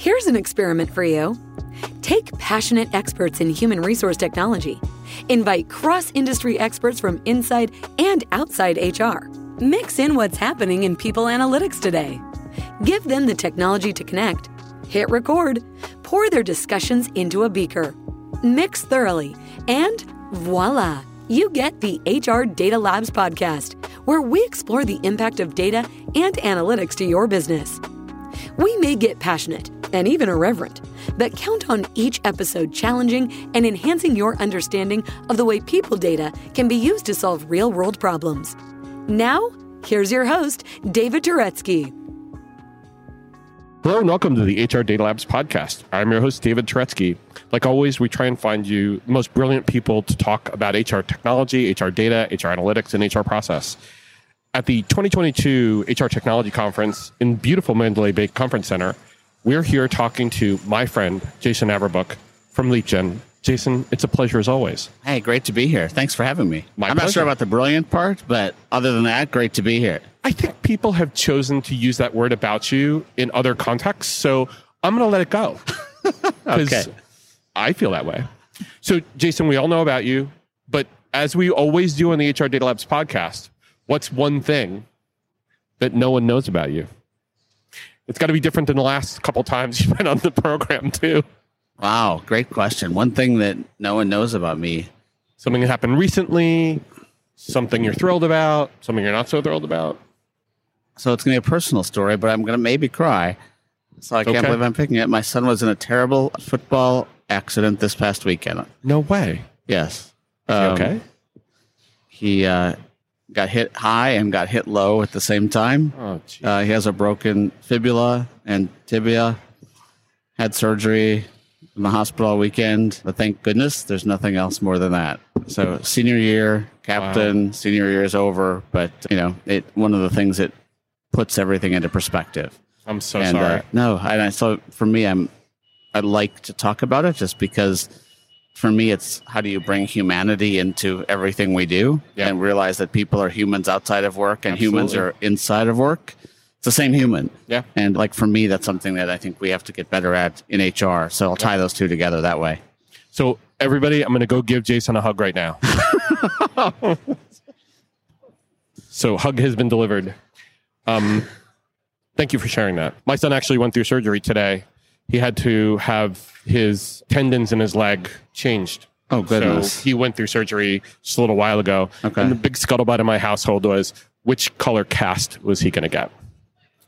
Here's an experiment for you. Take passionate experts in human resource technology. Invite cross industry experts from inside and outside HR. Mix in what's happening in people analytics today. Give them the technology to connect. Hit record. Pour their discussions into a beaker. Mix thoroughly. And voila! You get the HR Data Labs podcast, where we explore the impact of data and analytics to your business. We may get passionate and even irreverent, but count on each episode challenging and enhancing your understanding of the way people data can be used to solve real world problems. Now, here's your host, David Turetsky. Hello and welcome to the HR Data Labs podcast. I'm your host, David Turetsky. Like always, we try and find you the most brilliant people to talk about HR technology, HR data, HR analytics, and HR process. At the 2022 HR Technology Conference in beautiful Mandalay Bay Conference Center, we're here talking to my friend, Jason Averbook from LeapGen. Jason, it's a pleasure as always. Hey, great to be here. Thanks for having me. My I'm not sure about the brilliant part, but other than that, great to be here. I think people have chosen to use that word about you in other contexts, so I'm going to let it go. Okay. I feel that way. So, Jason, we all know about you, but as we always do on the HR Data Labs podcast, what's one thing that no one knows about you? It's got to be different than the last couple times you've been on the program, too. Wow, great question. One thing that no one knows about me. Something that happened recently, something you're thrilled about, something you're not so thrilled about. So it's going to be a personal story, but I'm going to maybe cry. So I can't Okay. believe I'm picking it. My son was in a terrible football accident this past weekend. No way. Yes. Um, okay? He uh, got hit high and got hit low at the same time. Oh. Uh, he has a broken fibula and tibia. Had surgery in the hospital weekend, but thank goodness there's nothing else more than that. So senior year, captain, senior year is over, but you know, it one of the things that puts everything into perspective. I'm so and sorry. uh, no, and I, so for me, I'm I like to talk about it just because for me it's how do you bring humanity into everything we do Yeah. and realize that people are humans outside of work and humans are inside of work. It's the same human. Yeah. And like for me, that's something that I think we have to get better at in HR. So I'll tie those two together that way. So, everybody, I'm going to go give Jason a hug right now. so, hug has been delivered. Um, thank you for sharing that. My son actually went through surgery today. He had to have his tendons in his leg changed. Oh, goodness. So he went through surgery just a little while ago. Okay. And the big scuttlebutt in my household was which color cast was he going to get?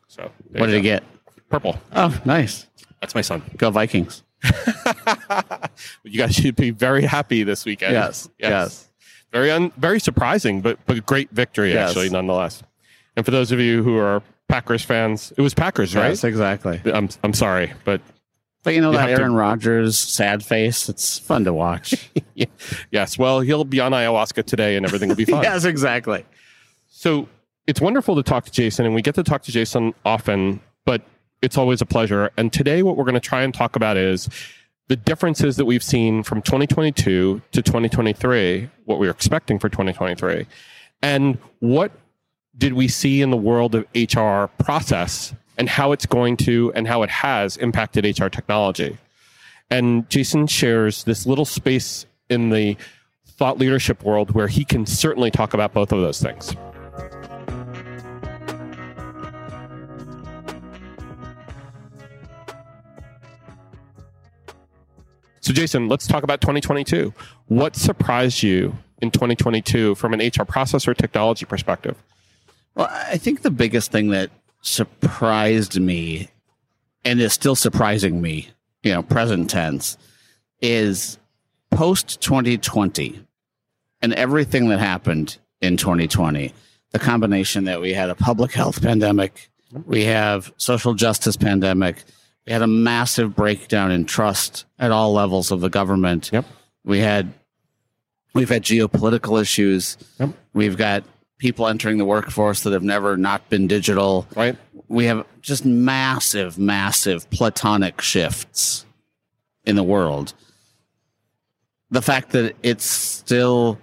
So What did he get? Purple. Oh, nice. That's my son. Go Vikings. You guys should be very happy this weekend. Yes, yes. Very un, very surprising, but but a great victory Yes. actually, nonetheless. And for those of you who are Packers fans, it was Packers, right? Yes, exactly. I'm I'm sorry, but But you know You that have to- Aaron Rodgers sad face, it's fun to watch. yes. Well, he'll be on ayahuasca today, and everything will be fine. yes, exactly. So it's wonderful to talk to Jason, and we get to talk to Jason often, but it's always a pleasure. And today, what we're going to try and talk about is the differences that we've seen from 2022 to 2023, what we are expecting for 2023, and what did we see in the world of HR process and how it's going to and how it has impacted HR technology. And Jason shares this little space in the thought leadership world where he can certainly talk about both of those things. So, Jason, let's talk about 2022. What surprised you in 2022 from an HR process or technology perspective? Well, I think the biggest thing that surprised me and is still surprising me, you know, present tense, is post 2020 and everything that happened in 2020. The combination that we had a public health pandemic, we have social justice pandemic, we had a massive breakdown in trust at all levels of the government. Yep. We had we've had geopolitical issues. Yep. We've got people entering the workforce that have never not been digital. Right? We have just massive, massive platonic shifts in the world. The fact that it's still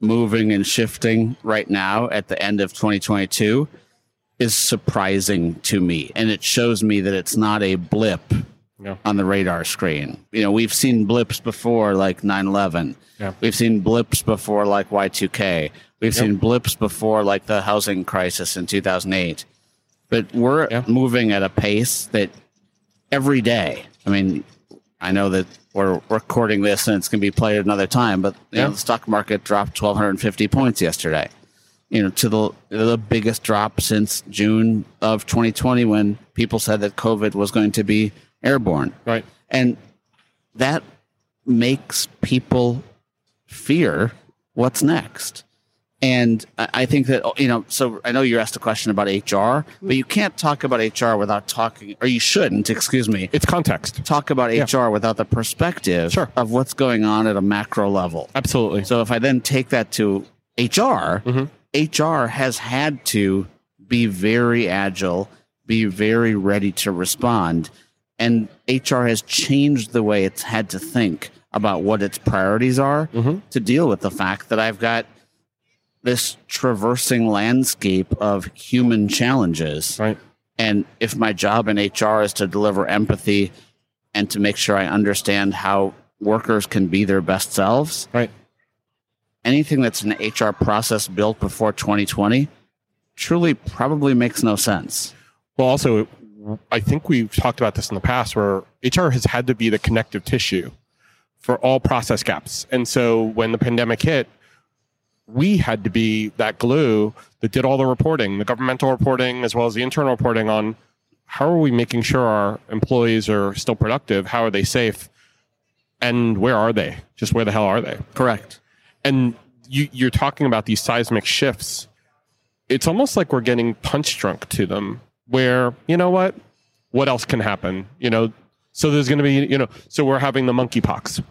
moving and shifting right now at the end of 2022 is surprising to me. And it shows me that it's not a blip Yeah. on the radar screen. You know, we've seen blips before like 9 11. Yeah. We've seen blips before like Y2K. We've Yep. seen blips before like the housing crisis in 2008. But we're Yeah. moving at a pace that every day, I mean, I know that we're recording this and it's going to be played another time, but you Yeah. know, the stock market dropped 1,250 points yesterday. You know, to the the biggest drop since June of 2020, when people said that COVID was going to be airborne, Right. and that makes people fear what's next. And I think that you know. So I know you asked a question about HR, but you can't talk about HR without talking, or you shouldn't. Excuse me It's context. talk about Yeah. HR without the perspective Sure. of what's going on at a macro level. Absolutely. So if I then take that to HR, Mhm. HR has had to be very agile, be very ready to respond, and HR has changed the way it's had to think about what its priorities are Mhm. to deal with the fact that I've got this traversing landscape of human challenges. Right. And if my job in HR is to deliver empathy and to make sure I understand how workers can be their best selves, Right. anything that's an HR process built before 2020 truly probably makes no sense. Well, also, I think we've talked about this in the past where HR has had to be the connective tissue for all process gaps. And so when the pandemic hit, we had to be that glue that did all the reporting, the governmental reporting, as well as the internal reporting on how are we making sure our employees are still productive? How are they safe? And where are they? Just where the hell are they? Correct. and you, you're talking about these seismic shifts. It's almost like we're getting punch drunk to them. Where you know what, what else can happen? You know, so there's going to be you know, so we're having the monkeypox.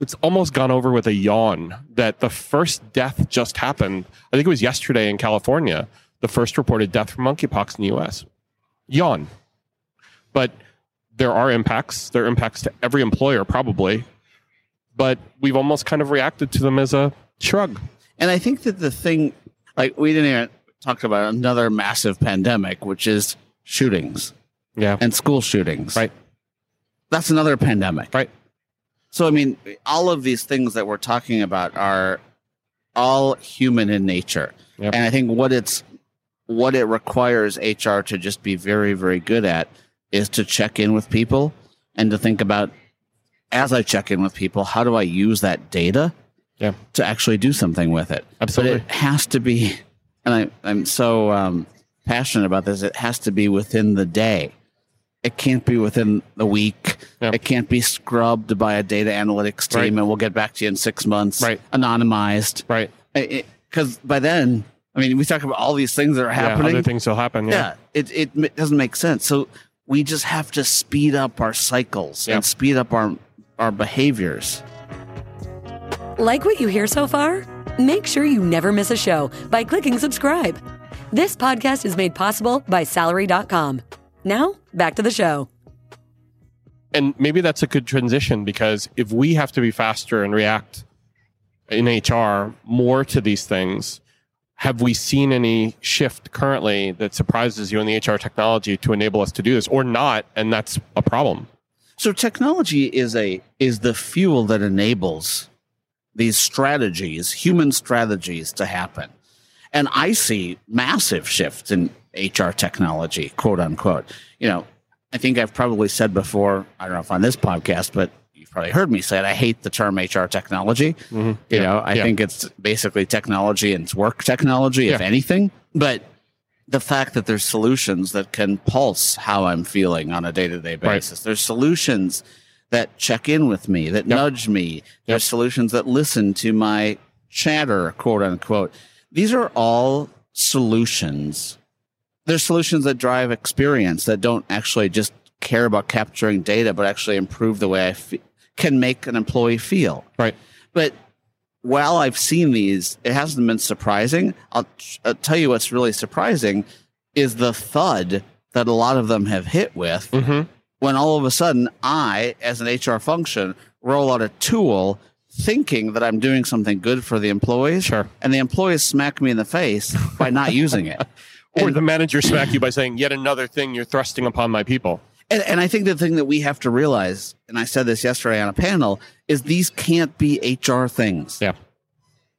It's almost gone over with a yawn that the first death just happened. I think it was yesterday in California, the first reported death from monkeypox in the U.S. Yawn, but there are impacts. There are impacts to every employer probably, but we've almost kind of reacted to them as a shrug. And I think that the thing, like, we didn't even talk about another massive pandemic, which is shootings Yeah. and school shootings. Right. That's another pandemic. Right. So, I mean, all of these things that we're talking about are all human in nature. Yep. And I think what it's what it requires HR to just be very, very good at is to check in with people and to think about as I check in with people, how do I use that data Yeah. to actually do something with it? Absolutely. But it has to be, and I, I'm so um, passionate about this, it has to be within the day. It can't be within a week. Yeah. It can't be scrubbed by a data analytics team Right. and we'll get back to you in six months. Right. Anonymized. Right. Because by then, I mean, we talk about all these things that are Yeah. happening. Other things will happen. Yeah. Yeah, it, it doesn't make sense. So we just have to speed up our cycles Yeah. and speed up our our behaviors. Like what you hear so far? Make sure you never miss a show by clicking subscribe. This podcast is made possible by Salary.com. Now, back to the show. And maybe that's a good transition because if we have to be faster and react in HR more to these things, have we seen any shift currently that surprises you in the HR technology to enable us to do this or not? And that's a problem. So technology is a is the fuel that enables these strategies, human strategies to happen. And I see massive shifts in HR technology, quote unquote. You know, I think I've probably said before, I don't know if on this podcast, but you've probably heard me say it. I hate the term HR technology. Mm-hmm. You Yeah. know, I Yeah. think it's basically technology and it's work technology, if anything. But the fact that there's solutions that can pulse how I'm feeling on a day to day Right. basis. There's solutions that check in with me, that nudge me. There's solutions that listen to my chatter, quote unquote. These are all solutions. There's solutions that drive experience that don't actually just care about capturing data, but actually improve the way I fe- can make an employee feel. Right. But while I've seen these, it hasn't been surprising. I'll, I'll tell you what's really surprising is the thud that a lot of them have hit with Mm-hmm. when all of a sudden I, as an HR function, roll out a tool thinking that I'm doing something good for the employees. Sure. And the employees smack me in the face by not using it. Or And- the manager smack you by saying, yet another thing you're thrusting upon my people. And, and I think the thing that we have to realize, and I said this yesterday on a panel, is these can't be HR things. Yeah.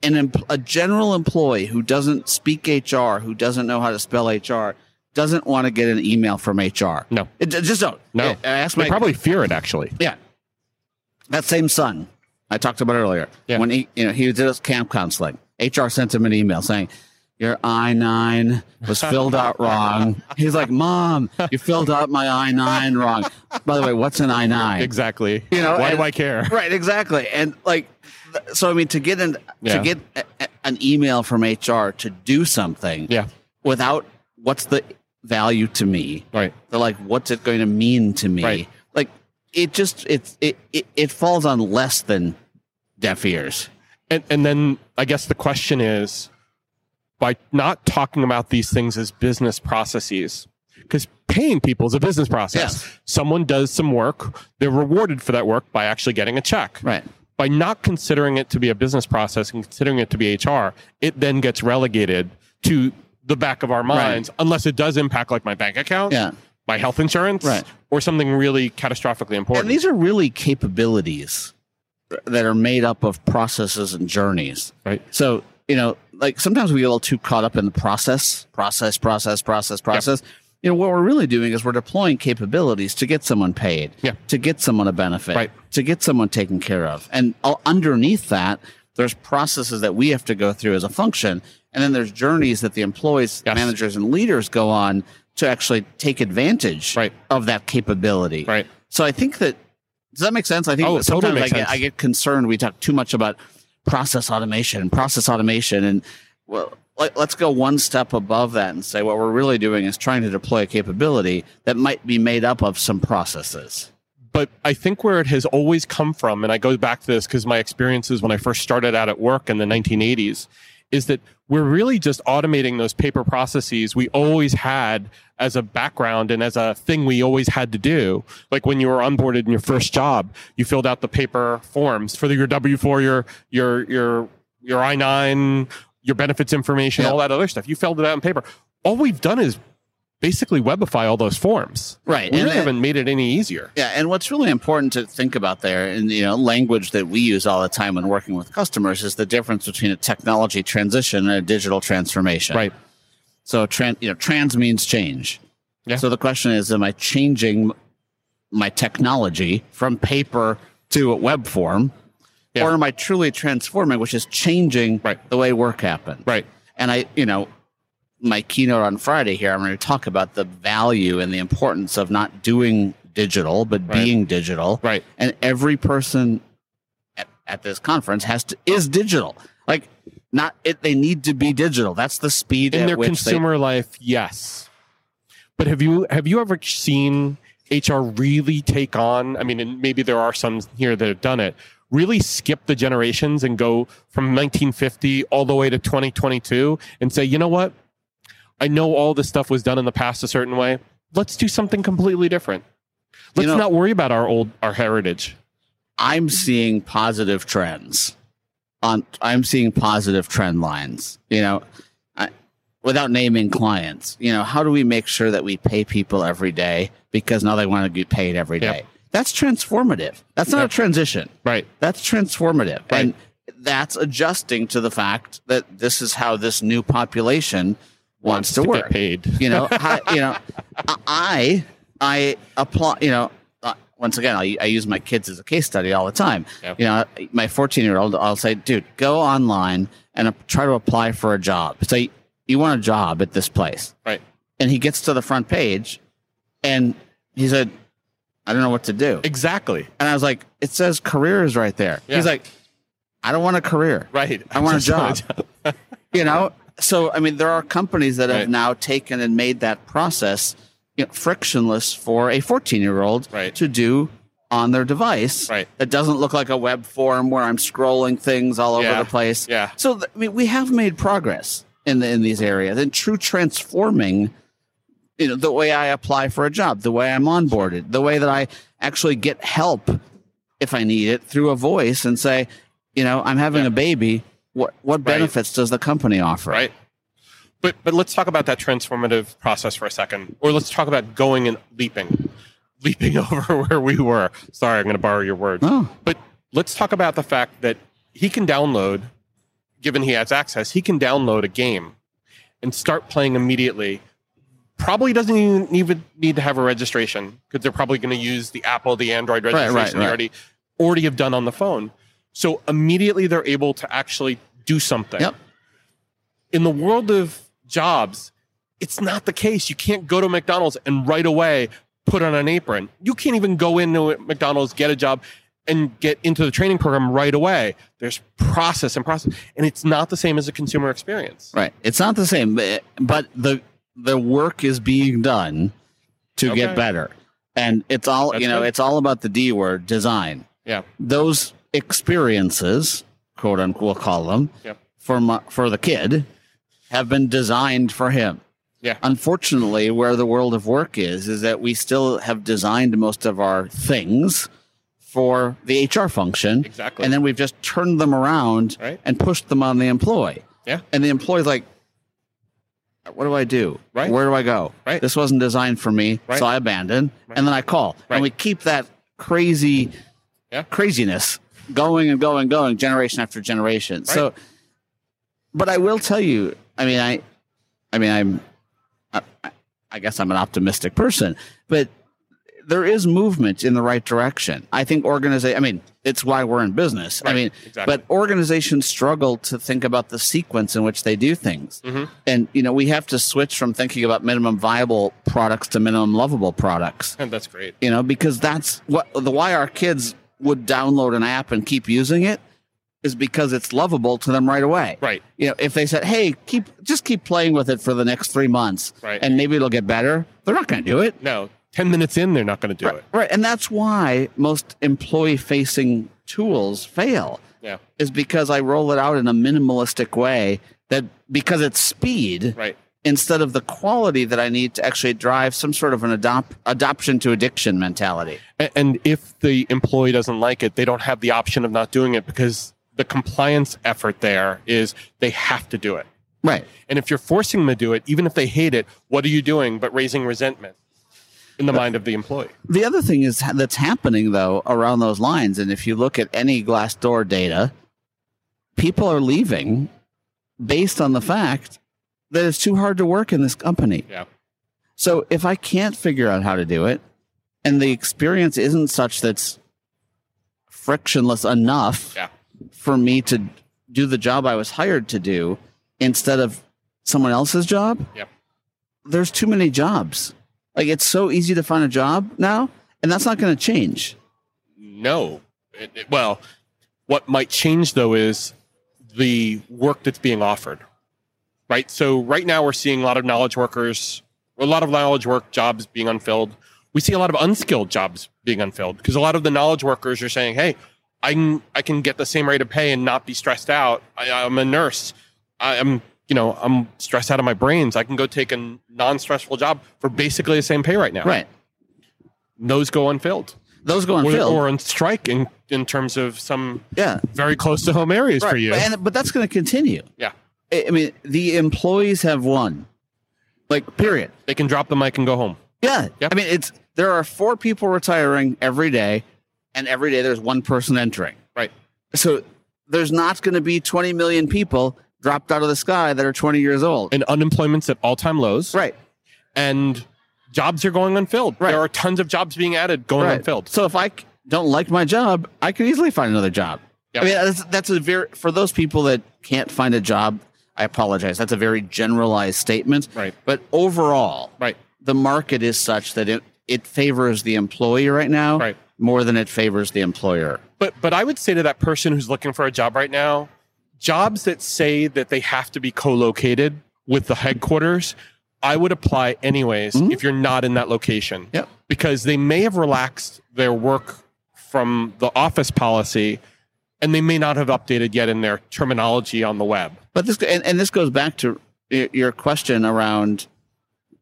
An em- a general employee who doesn't speak HR, who doesn't know how to spell HR, doesn't want to get an email from HR. No. It, just don't. No. I, asked They my probably fear it, actually. yeah. That same son I talked about earlier. Yeah. When he you know he did his camp counseling, HR sent him an email saying, Your I nine was filled out wrong. He's like, Mom, you filled out my I nine wrong. By the way, what's an I nine? Exactly. You know, Why and- do I care? Right, exactly. And like so I mean to get an Yeah. to get a, a- an email from HR to do something Yeah. without what's the value to me? Right. They're like, what's it going to mean to me? Right. Like, it just it's it, it it falls on less than deaf ears. And, and then I guess the question is by not talking about these things as business processes, because paying people is a business process. Yes. Someone does some work, they're rewarded for that work by actually getting a check. Right. By not considering it to be a business process and considering it to be HR, it then gets relegated to the back of our minds, unless it does impact like my bank account, Yeah. my health insurance, Right. or something really catastrophically important. And these are really capabilities that are made up of processes and journeys. right. So, you know, like sometimes we get a little too caught up in the process, process, process, process, process. You know, what we're really doing is we're deploying capabilities to get someone paid, Yeah. to get someone a benefit, Right. to get someone taken care of. And underneath that, there's processes that we have to go through as a function. And then there's journeys that the employees, Yes. managers, and leaders go on to actually take advantage Right. of that capability. Right. So I think that does that make sense? I think Oh, that it totally sometimes I get. I get concerned. We talk too much about process automation, process automation, and well, let, let's go one step above that and say what we're really doing is trying to deploy a capability that might be made up of some processes. but I think where it has always come from, and I go back to this because my experiences when I first started out at work in the 1980s, is that we're really just automating those paper processes we always had as a background and as a thing we always had to do. Like when you were onboarded in your first job, you filled out the paper forms for your W four, your your your your I nine, your benefits information, Yeah. all that other stuff. You filled it out in paper. All we've done is basically webify all those forms. Right, We and really that- haven't made it any easier. Yeah, and what's really important to think about there, and you know, language that we use all the time when working with customers is the difference between a technology transition and a digital transformation. Right. So, tran- you know, trans means change. Yeah. So the question is, am I changing my technology from paper to a web form, Yeah. or am I truly transforming, which is changing Right. the way work happens? Right. And I, you know, my keynote on Friday here, I'm going to talk about the value and the importance of not doing digital, but Right. being digital. Right. And every person at, at this conference has to is digital. Like, not it. They need to be digital. That's the speed in their consumer life, yes. But have you have you ever seen HR really take on? I mean, and maybe there are some here that have done it. Really skip the generations and go from 1950 all the way to 2022 and say, you know what? I know all this stuff was done in the past a certain way. Let's do something completely different. Let's know- not worry about our old our heritage. I'm seeing positive trends. On I'm seeing positive trend lines. You know, I, without naming clients. You know, how do we make sure that we pay people every day because now they want to get paid every day? That's transformative. That's not Yeah. a transition. Right. That's transformative, Right. and that's adjusting to the fact that this is how this new population wants, to, get work paid. you know I, you know i i apply you know once again I, I use my kids as a case study all the time Yep. you know my 14 year old i'll say dude go online and try to apply for a job So you want a job at this place Right. and he gets to the front page and he said i don't know what to do Exactly. and i was like it says careers right there Yeah. he's like i don't want a career Right. I want a Just want job. you know so i mean there are companies that have Right. now taken and made that process you know, frictionless for a 14 year old Right. to do on their device Right. that doesn't look like a web form where i'm scrolling things all over Yeah. the place Yeah. so th- I mean, we have made progress in the, in these areas and true transforming you know the way i apply for a job the way i'm onboarded the way that i actually get help if i need it through a voice and say you know i'm having Yeah. a baby what what benefits does the company offer Right. But but let's talk about that transformative process for a second, or let's talk about going and leaping, leaping over where we were. Sorry, I'm going to borrow your words. But let's talk about the fact that he can download, given he has access, he can download a game and start playing immediately. Probably doesn't even, even need to have a registration because they're probably going to use the Apple, the Android right, registration they already already have done on the phone. So immediately they're able to actually do something. Yep. In the world of jobs, it's not the case. You can't go to McDonald's and right away put on an apron. You can't even go into McDonald's, get a job, and get into the training program right away. There's process and process, and it's not the same as a consumer experience. Right. It's not the same, but the the work is being done to Okay. get better. And it's all, That's you know, good. it's all about the D word, design. Yeah. Those experiences, quote unquote, we'll call them, Yep. for my, for the kid have been designed for him. Yeah. Unfortunately, where the world of work is, is that we still have designed most of our things for the HR function. Exactly. And then we've just turned them around Right. and pushed them on the employee. Yeah. And the employee's like, what do I do? Right. Where do I go? Right. This wasn't designed for me. Right. So I abandon. And then I call. Right. And we keep that crazy Yeah. craziness going and going and going generation after generation. So but I will tell you, I mean, I, I mean, I'm, I, I guess I'm an optimistic person, but there is movement in the right direction. I think organization. I mean, it's why we're in business. I mean, exactly. but organizations struggle to think about the sequence in which they do things, Mhm. and you know, we have to switch from thinking about minimum viable products to minimum lovable products. And that's great. You know, because that's what the why our kids would download an app and keep using it is because it's lovable to them right away Right. you know, if they said, "Hey, keep just keep playing with it for the next three months, Right. and maybe it'll get better," they're not going to do it, No, 10 minutes in, they're not going to do it. right? And that's why most employee-facing tools fail, Yeah. is because I roll it out in a minimalistic way that because it's speed Right. instead of the quality that I need to actually drive some sort of an adopt adoption to addiction mentality. And if the employee doesn't like it, they don't have the option of not doing it because the compliance effort there is they have to do it. Right. And if you're forcing them to do it, even if they hate it, what are you doing but raising resentment in the uh, mind of the employee? The other thing is that's happening though around those lines, and if you look at any Glassdoor data, people are leaving based on the fact that it's too hard to work in this company. Yeah. So if I can't figure out how to do it, and the experience isn't such that's frictionless enough Yeah. For me to do the job I was hired to do instead of someone else's job, Yep. there's too many jobs. Like it's so easy to find a job now, and that's not going to change. No. It- it- well, what might change though is the work that's being offered. Right? So right now we're seeing a lot of knowledge workers, a lot of knowledge work jobs being unfilled. We see a lot of unskilled jobs being unfilled because a lot of the knowledge workers are saying, "Hey, I can I can get the same rate of pay and not be stressed out. I, I'm a nurse. I, I'm you know I'm stressed out of my brains. I can go take a non-stressful job for basically the same pay right now. Right. Those go unfilled Those go unfilled. or on strike in, in terms of some yeah. very close to home areas for Right. you. And, but that's going to continue. yeah, I I mean, the employees have won. Like, period. they can drop the mic and go home. Yeah. Yep. I mean, it's there are four people retiring every day, and every day there's one person entering. Right. So there's not going to be 20 million people dropped out of the sky that are 20 years old. And unemployment's at all time lows. right. And jobs are going unfilled. Right. There are tons of jobs being added going Right. unfilled. So if I don't like my job, I can easily find another job. Yep. I mean, that's, that's a very for those people that can't find a job. I apologize. That's a very generalized statement. Right. But overall, Right. the market is such that it it favors the employee right now Right. More than it favors the employer. But but I would say to that person who's looking for a job right now, jobs that say that they have to be co-located with the headquarters, I would apply anyways Mhm. if you're not in that location. Yep. Because they may have relaxed their work from the office policy and they may not have updated yet in their terminology on the web. But this and, and this goes back to your question around,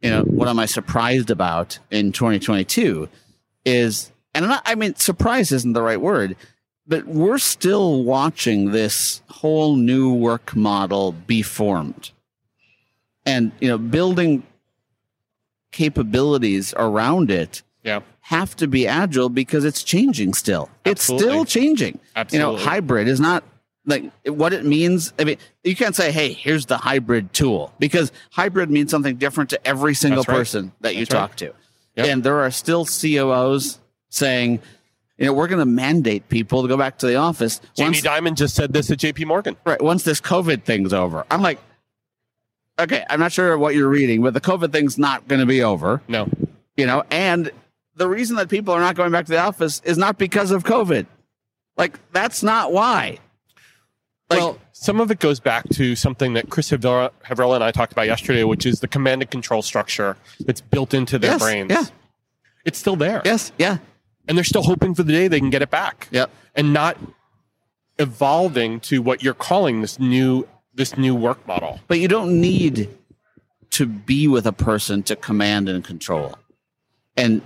you know, what am I surprised about in 2022? Is and not, I mean, surprise isn't the right word, but we're still watching this whole new work model be formed. and you know building capabilities around it Yeah. have to be agile because it's changing still. It's still changing. Absolutely. You know, hybrid is not like what it means. I mean, you can't say, "Hey, here's the hybrid tool," because hybrid means something different to every single right. person that you That's right. talk to. Yep. And there are still COOs saying, "You know, we're going to mandate people to go back to the office Jamie once, Dimon just said this at JP Morgan. right, once this COVID thing's over." I'm like, "Okay, I'm not sure what you're reading, but the COVID thing's not going to be over." No. you know and the reason that people are not going back to the office is not because of covid like that's not why like well, some of it goes back to something that Chris Havrilla Havrilla and I talked about yesterday, which is the command and control structure that's built into their Yes, brains. yeah. It's still there. yes yeah And they're still hoping for the day they can get it back. yep And not evolving to what you're calling this new this new work model. but you don't need to be with a person to command and control and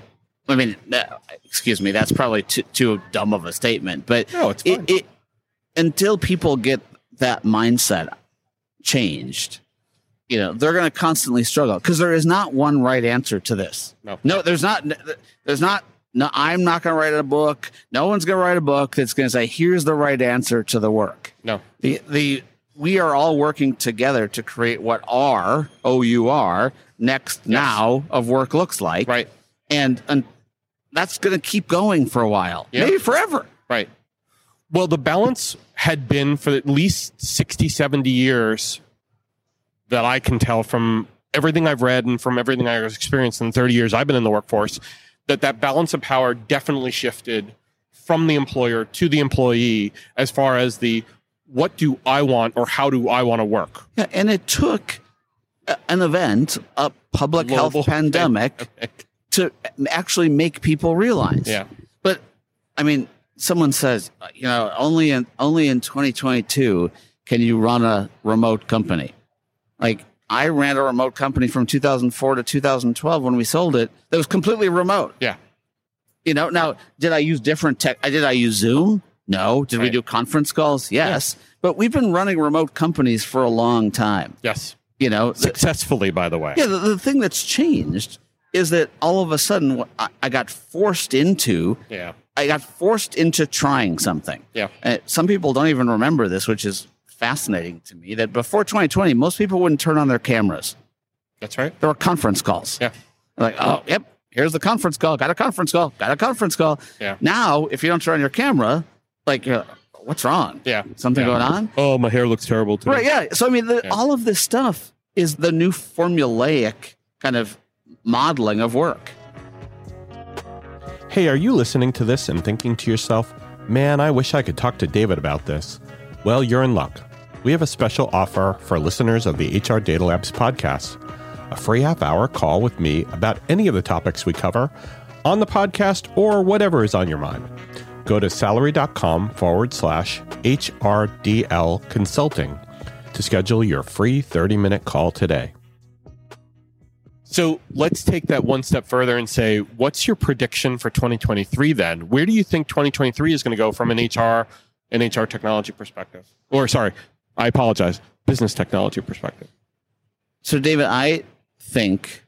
i mean uh, excuse me that's probably too, too dumb of a statement but No, it's it, it until people get that mindset changed you know they're going to constantly struggle because there is not one right answer to this No. no there's not there's not no i'm not going to write a book no one's going to write a book that's going to say here's the right answer to the work No. the the we are all working together to create what our our next now of work looks like Right. and and that's going to keep going for a while Yeah. maybe forever Right. Well, the balance had been for at least 60, 70 years that I can tell from everything I've read and from everything I've experienced in 30 years I've been in the workforce that that balance of power definitely shifted from the employer to the employee as far as the what do I want or how do I want to work? Yeah, and it took an event, a public Global health pandemic, to actually make people realize. Yeah. But I mean, someone says, you know, only in only in 2022 can you run a remote company. Like I ran a remote company from 2004 to 2012 when we sold it. That was completely remote. Yeah. You know, now did I use different tech? I Did I use Zoom? No. Did we do conference calls? Yes. But we've been running remote companies for a long time. Yes. You know, Successfully, by the way. yeah, the, the thing that's changed is that all of a sudden I, I got forced into, Yeah. I got forced into trying something. Yeah. Uh, some people don't even remember this, which is fascinating to me. That before 2020, most people wouldn't turn on their cameras. That's right. There were conference calls. Yeah. Like, oh, yep, here's the conference call. Got a conference call. Got a conference call. Yeah. Now, if you don't turn on your camera, like, you're, what's wrong? Yeah. Something Yeah. going on? Oh, my hair looks terrible today. Right. Yeah. So I mean, the, Yeah. all of this stuff is the new formulaic kind of modeling of work. Hey, are you listening to this and thinking to yourself, man, I wish I could talk to David about this? Well, you're in luck. We have a special offer for listeners of the HR Data Labs podcast a free half hour call with me about any of the topics we cover on the podcast or whatever is on your mind. Go to salary.com forward slash HRDL consulting to schedule your free 30 minute call today. So let's take that one step further and say, what's your prediction for 2023 then? Where do you think 2023 is going to go from an HR and HR technology perspective? Or, sorry, I apologize, business technology perspective. So, David, I think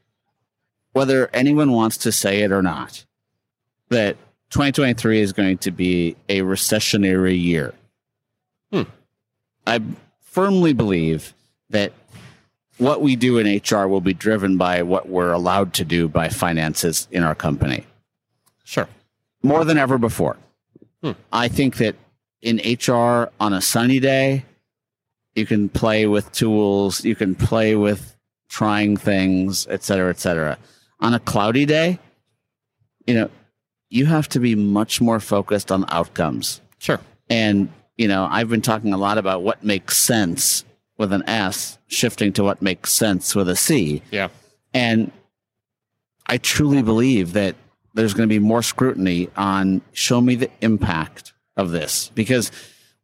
whether anyone wants to say it or not, that 2023 is going to be a recessionary year. Hmm. I firmly believe that what we do in HR will be driven by what we're allowed to do by finances in our company. Sure. more than ever before. Hmm. I think that in HR on a sunny day, you can play with tools, you can play with trying things, et cetera, et cetera. On a cloudy day, you know, you have to be much more focused on outcomes. Sure. And, you know, I've been talking a lot about what makes sense with an S, shifting to what makes sense with a C. Yeah. And I truly believe that there's going to be more scrutiny on show me the impact of this because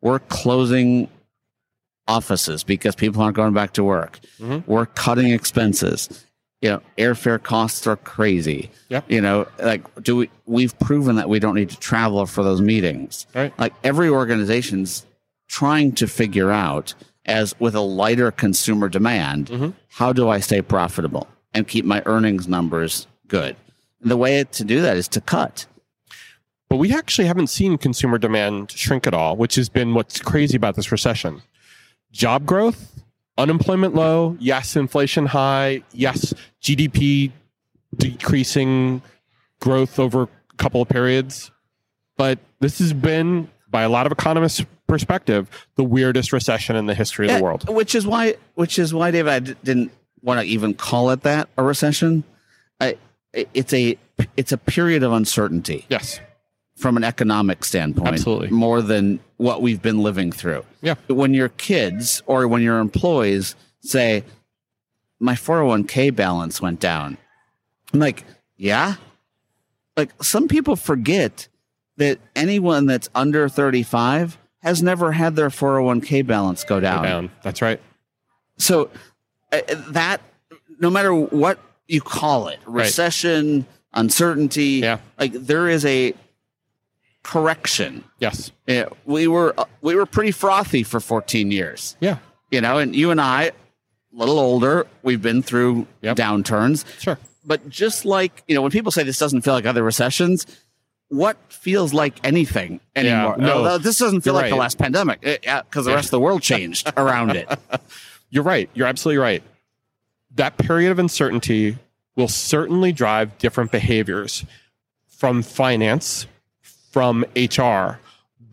we're closing offices because people aren't going back to work. Mhm. We're cutting expenses. You know, airfare costs are crazy. Yep. You know, like do we we've proven that we don't need to travel for those meetings. Right. Like every organization's trying to figure out as with a lighter consumer demand, Mhm. how do I stay profitable and keep my earnings numbers good? And the way to do that is to cut. But we actually haven't seen consumer demand shrink at all, which has been what's crazy about this recession. Job growth, unemployment low, yes, inflation high, yes, GDP decreasing growth over a couple of periods. But this has been, by a lot of economists' perspective, the weirdest recession in the history of the world. Which is why, which is why, David, I d- didn't want to even call it that a recession. I, it's a, it's a period of uncertainty Yes. from an economic standpoint, Absolutely. more than what we've been living through. Yeah. When your kids or when your employees say, "My 401k balance went down," I'm like, "Yeah." Like some people forget that anyone that's under 35 has never had their 401k balance go Go down. down. That's right. So uh, that no matter what you call it, Right. recession, uncertainty, Yeah. like there is a correction. Yes. Yeah, we were uh, we were pretty frothy for 14 years, Yeah. you know, and you and I, a little older, we've been through Yep. downturns. Sure. But just like you know, when people say this doesn't feel like other recessions, what feels like anything anymore? no, Oh, this doesn't feel like the last pandemic Yeah, because the Yeah. rest of the world changed around it. You're right. You're absolutely right. That period of uncertainty will certainly drive different behaviors from finance, from HR.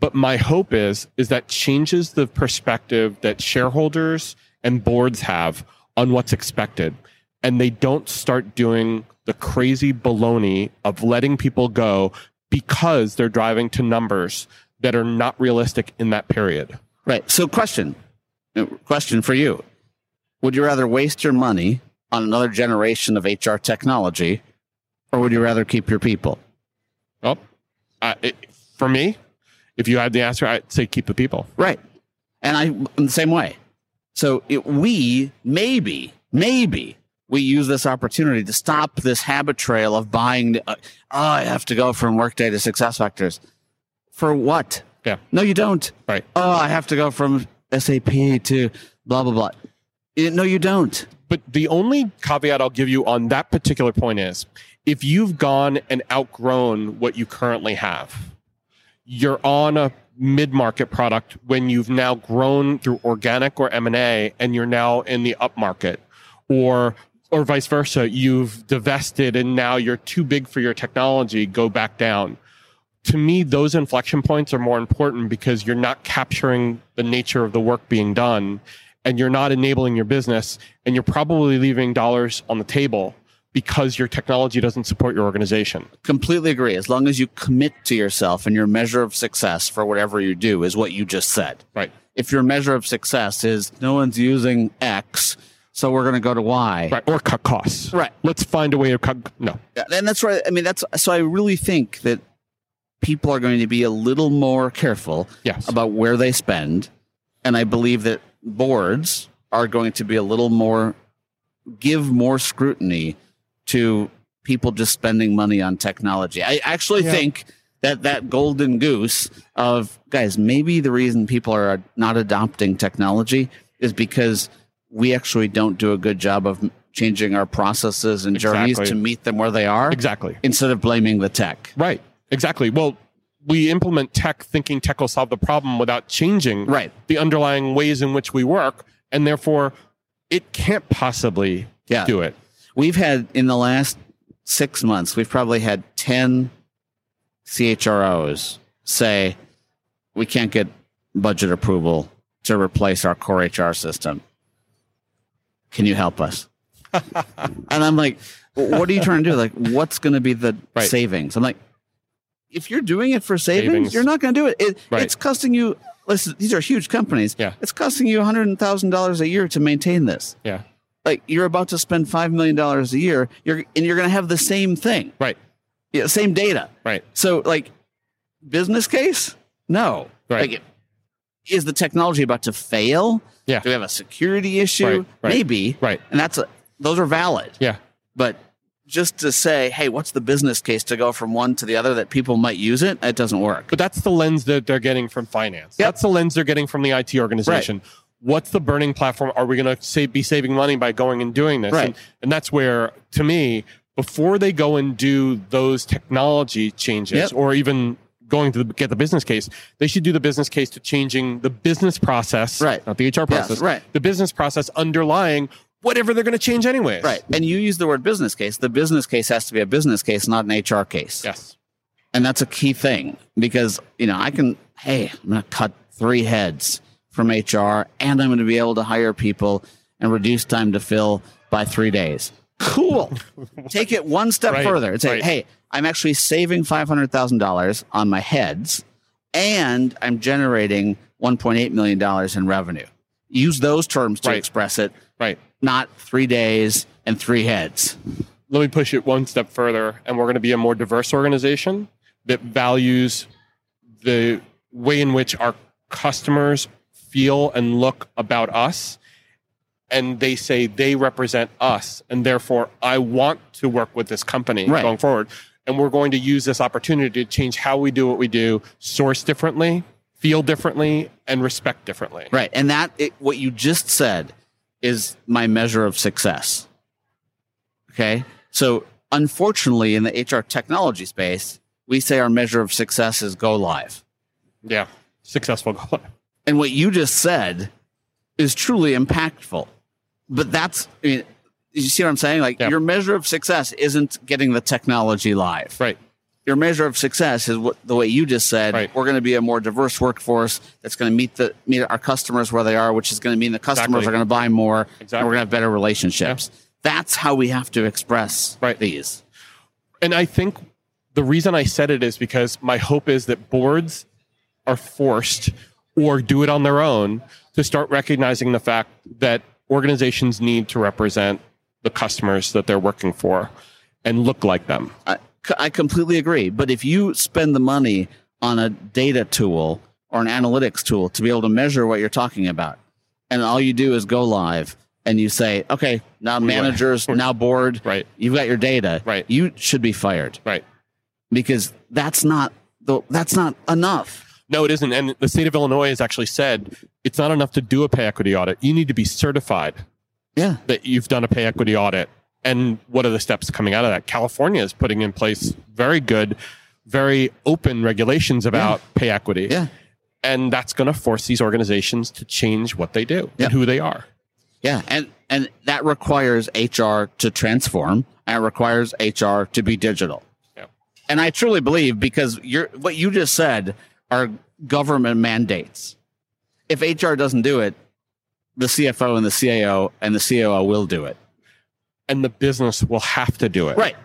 But my hope is is that changes the perspective that shareholders and boards have on what's expected. And they don't start doing the crazy baloney of letting people go because they're driving to numbers that are not realistic in that period. Right. So, question, question for you: Would you rather waste your money on another generation of HR technology, or would you rather keep your people? Well, it, for me, if you had the answer, I'd say keep the people. Right. And I, I'm the same way. So it, we maybe, maybe we use this opportunity to stop this habit trail of buying. Uh, oh, I have to go from Workday to SuccessFactors. For what? Yeah. No, you don't. Right. Oh, I have to go from SAP to blah blah blah. No, you don't. But the only caveat I'll give you on that particular point is if you've gone and outgrown what you currently have, you're on a mid-market product when you've now grown through organic or M&A and you're now in the upmarket or or vice versa, you've divested and now you're too big for your technology, go back down. To me, those inflection points are more important because you're not capturing the nature of the work being done and you're not enabling your business and you're probably leaving dollars on the table because your technology doesn't support your organization. Completely agree. As long as you commit to yourself and your measure of success for whatever you do is what you just said. Right. If your measure of success is no one's using X, so we're going to go to Y. Right. Or cut costs. Right. Let's find a way to cut. No. Yeah, And that's right. I mean, that's so I really think that people are going to be a little more careful Yes. about where they spend. And I believe that boards are going to be a little more, give more scrutiny to people just spending money on technology. I actually Yeah. think that that golden goose of guys, maybe the reason people are not adopting technology is because we actually don't do a good job of changing our processes and journeys to meet them where they are Exactly. instead of blaming the tech. Right. Exactly. Well, we implement tech thinking tech will solve the problem without changing Right. the underlying ways in which we work. And therefore, it can't possibly Yeah. do it. We've had in the last six months, we've probably had 10 CHROs say, we can't get budget approval to replace our core HR system. Can you help us? and I'm like, what are you trying to do? Like, what's going to be the Right. savings? I'm like, if you're doing it for savings, Savings. you're not going to do it. it Right. It's costing you. Listen, these are huge companies. Yeah. It's costing you $100,000 a year to maintain this Yeah. Like you're about to spend five million dollars a year, you're and you're going to have the same thing, Right. yeah, same data. Right. So, like, business case, no. Right. Like, is the technology about to fail? Yeah. Do we have a security issue? Right, right. Maybe. Right. And that's a, those are valid. Yeah. But just to say, hey, what's the business case to go from one to the other that people might use it? It doesn't work. But that's the lens that they're getting from finance. Yep. That's the lens they're getting from the IT organization. What's the burning platform? Are we going to save, be saving money by going and doing this? Right. And, and that's where, to me, before they go and do those technology changes Yep. or even going to the, get the business case, they should do the business case to changing the business process, Right. not the HR Yes, process, right. the business process underlying whatever they're going to change anyways. Right. And you use the word business case. The business case has to be a business case, not an HR case. Yes. And that's a key thing because, you know, I can, hey, I'm going to cut three heads from HR and I'm going to be able to hire people and reduce time to fill by three days. Cool. Take it one step Right, further and say, right. hey, I'm actually saving $500,000 on my heads and I'm generating $1.8 million in revenue. Use those terms to Right. express it, Right. not three days and three heads. let me push it one step further and we're going to be a more diverse organization that values the way in which our customers feel and look about us and they say they represent us and therefore i want to work with this company Right. going forward and we're going to use this opportunity to change how we do what we do source differently feel differently and respect differently Right. And that, it, what you just said is my measure of success. Okay. So unfortunately, in the HR technology space, we say our measure of success is go live. yeah successful goal And what you just said is truly impactful. But that's, I mean, you see what I'm saying? Like Yeah. your measure of success isn't getting the technology live. right Your measure of success is what the way you just said. Right. We're going to be a more diverse workforce that's going to meet the meet our customers where they are, which is going to mean the customers Exactly. are going to buy more, and we're going to have better relationships. That's how we have to express Right. these. and I think the reason I said it is because my hope is that boards are forced or do it on their own to start recognizing the fact that organizations need to represent the customers that they're working for and look like them. I, I completely agree. But if you spend the money on a data tool or an analytics tool to be able to measure what you're talking about, and all you do is go live and you say, okay, now managers, now board, Right. you've got your data, Right. You should be fired Right. because that's not the that's not enough. No, it isn't. And the state of Illinois has actually said it's not enough to do a pay equity audit. You need to be certified Yeah, that you've done a pay equity audit. And what are the steps coming out of that? California is putting in place very good, very open regulations about pay equity. yeah, And that's going to force these organizations to change what they do Yeah. and who they are. yeah, and and that requires HR to transform, and requires HR to be digital. Yeah. And I truly believe because you're what you just said are government mandates. If HR doesn't do it, the CFO and the CAO and the COO will do it. And the business will have to do it. Right.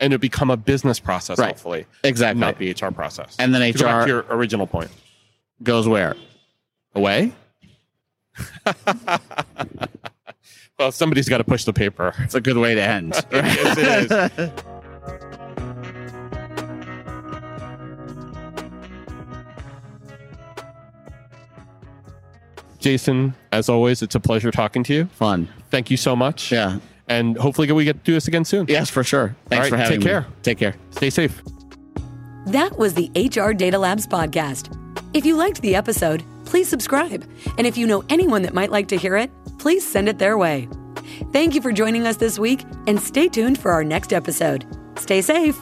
And it'll become a business process, Right. hopefully, Exactly. not the HR process. And then To go back HR to your original point. goes where? Away? well, somebody's got to push the paper. It's a good way to end. Yes, it is. Jason, as always, it's a pleasure talking to you. Fun. Thank you so much. Yeah. And hopefully we get to do this again soon. Yes, for sure. Thanks right, for having take me. Take care. Take care. Stay safe. That was the HR Data Labs podcast. If you liked the episode, please subscribe. And if you know anyone that might like to hear it, please send it their way. Thank you for joining us this week and stay tuned for our next episode. Stay safe.